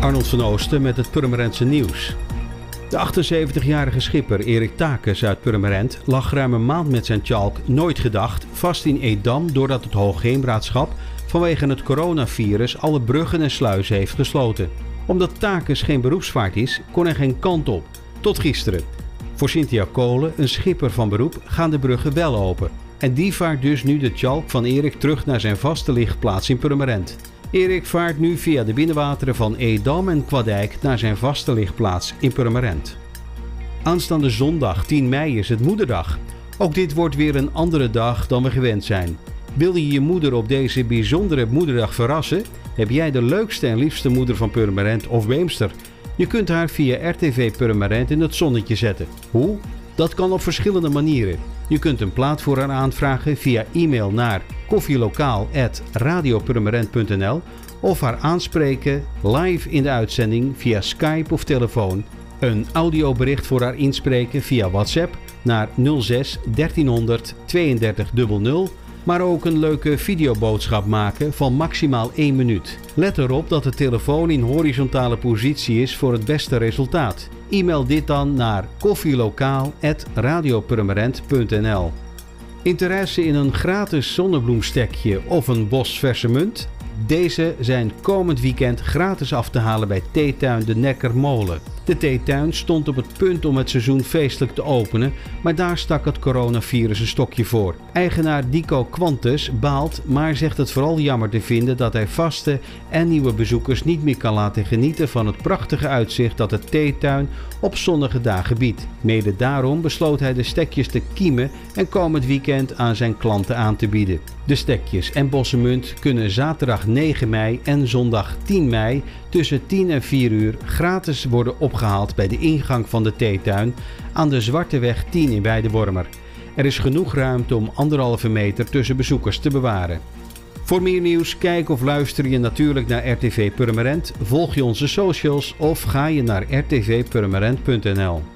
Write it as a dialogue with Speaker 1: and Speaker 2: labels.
Speaker 1: Arnold van Oosten met het Purmerendse nieuws. De 78-jarige schipper Erik Takes uit Purmerend lag ruim een maand met zijn tjalk nooit gedacht vast in Edam doordat het Hoogheemraadschap vanwege het coronavirus alle bruggen en sluizen heeft gesloten. Omdat Takes geen beroepsvaart is, kon er geen kant op. Tot gisteren. Voor Cynthia Kolen, een schipper van beroep, gaan de bruggen wel open. En die vaart dus nu de tjalk van Erik terug naar zijn vaste lichtplaats in Purmerend. Erik vaart nu via de binnenwateren van Edam en Kwadijk naar zijn vaste lichtplaats in Purmerend. Aanstaande zondag 10 mei is het Moederdag. Ook dit wordt weer een andere dag dan we gewend zijn. Wil je je moeder op deze bijzondere Moederdag verrassen? Heb jij de leukste en liefste moeder van Purmerend of Beemster? Je kunt haar via RTV Purmerend in het zonnetje zetten. Hoe? Dat kan op verschillende manieren. Je kunt een plaat voor haar aanvragen via e-mail naar koffielokaal.radiopurmerend.nl of haar aanspreken live in de uitzending via Skype of telefoon. Een audiobericht voor haar inspreken via WhatsApp naar 06 1300 3200 maar ook een leuke videoboodschap maken van maximaal 1 minuut. Let erop dat de telefoon in horizontale positie is voor het beste resultaat. E-mail dit dan naar koffielokaalradiopurmerend.nl Interesse in een gratis zonnebloemstekje of een bos verse munt? Deze zijn komend weekend gratis af te halen bij Theetuin de Nekkermolen. De theetuin stond op het punt om het seizoen feestelijk te openen, maar daar stak het coronavirus een stokje voor. Eigenaar Dico Quantus baalt, maar zegt het vooral jammer te vinden dat hij vaste en nieuwe bezoekers niet meer kan laten genieten van het prachtige uitzicht dat de theetuin op zonnige dagen biedt. Mede daarom besloot hij de stekjes te kiemen en komend weekend aan zijn klanten aan te bieden. De stekjes en bossenmunt kunnen zaterdag 9 mei en zondag 10 mei tussen 10 en 4 uur gratis worden opgehaald opgehaald bij de ingang van de theetuin aan de Zwarte Weg 10 in Weidewormer. Er is genoeg ruimte om anderhalve meter tussen bezoekers te bewaren. Voor meer nieuws, kijk of luister je natuurlijk naar RTV Purmerend, volg je onze socials of ga je naar rtvpurmerend.nl.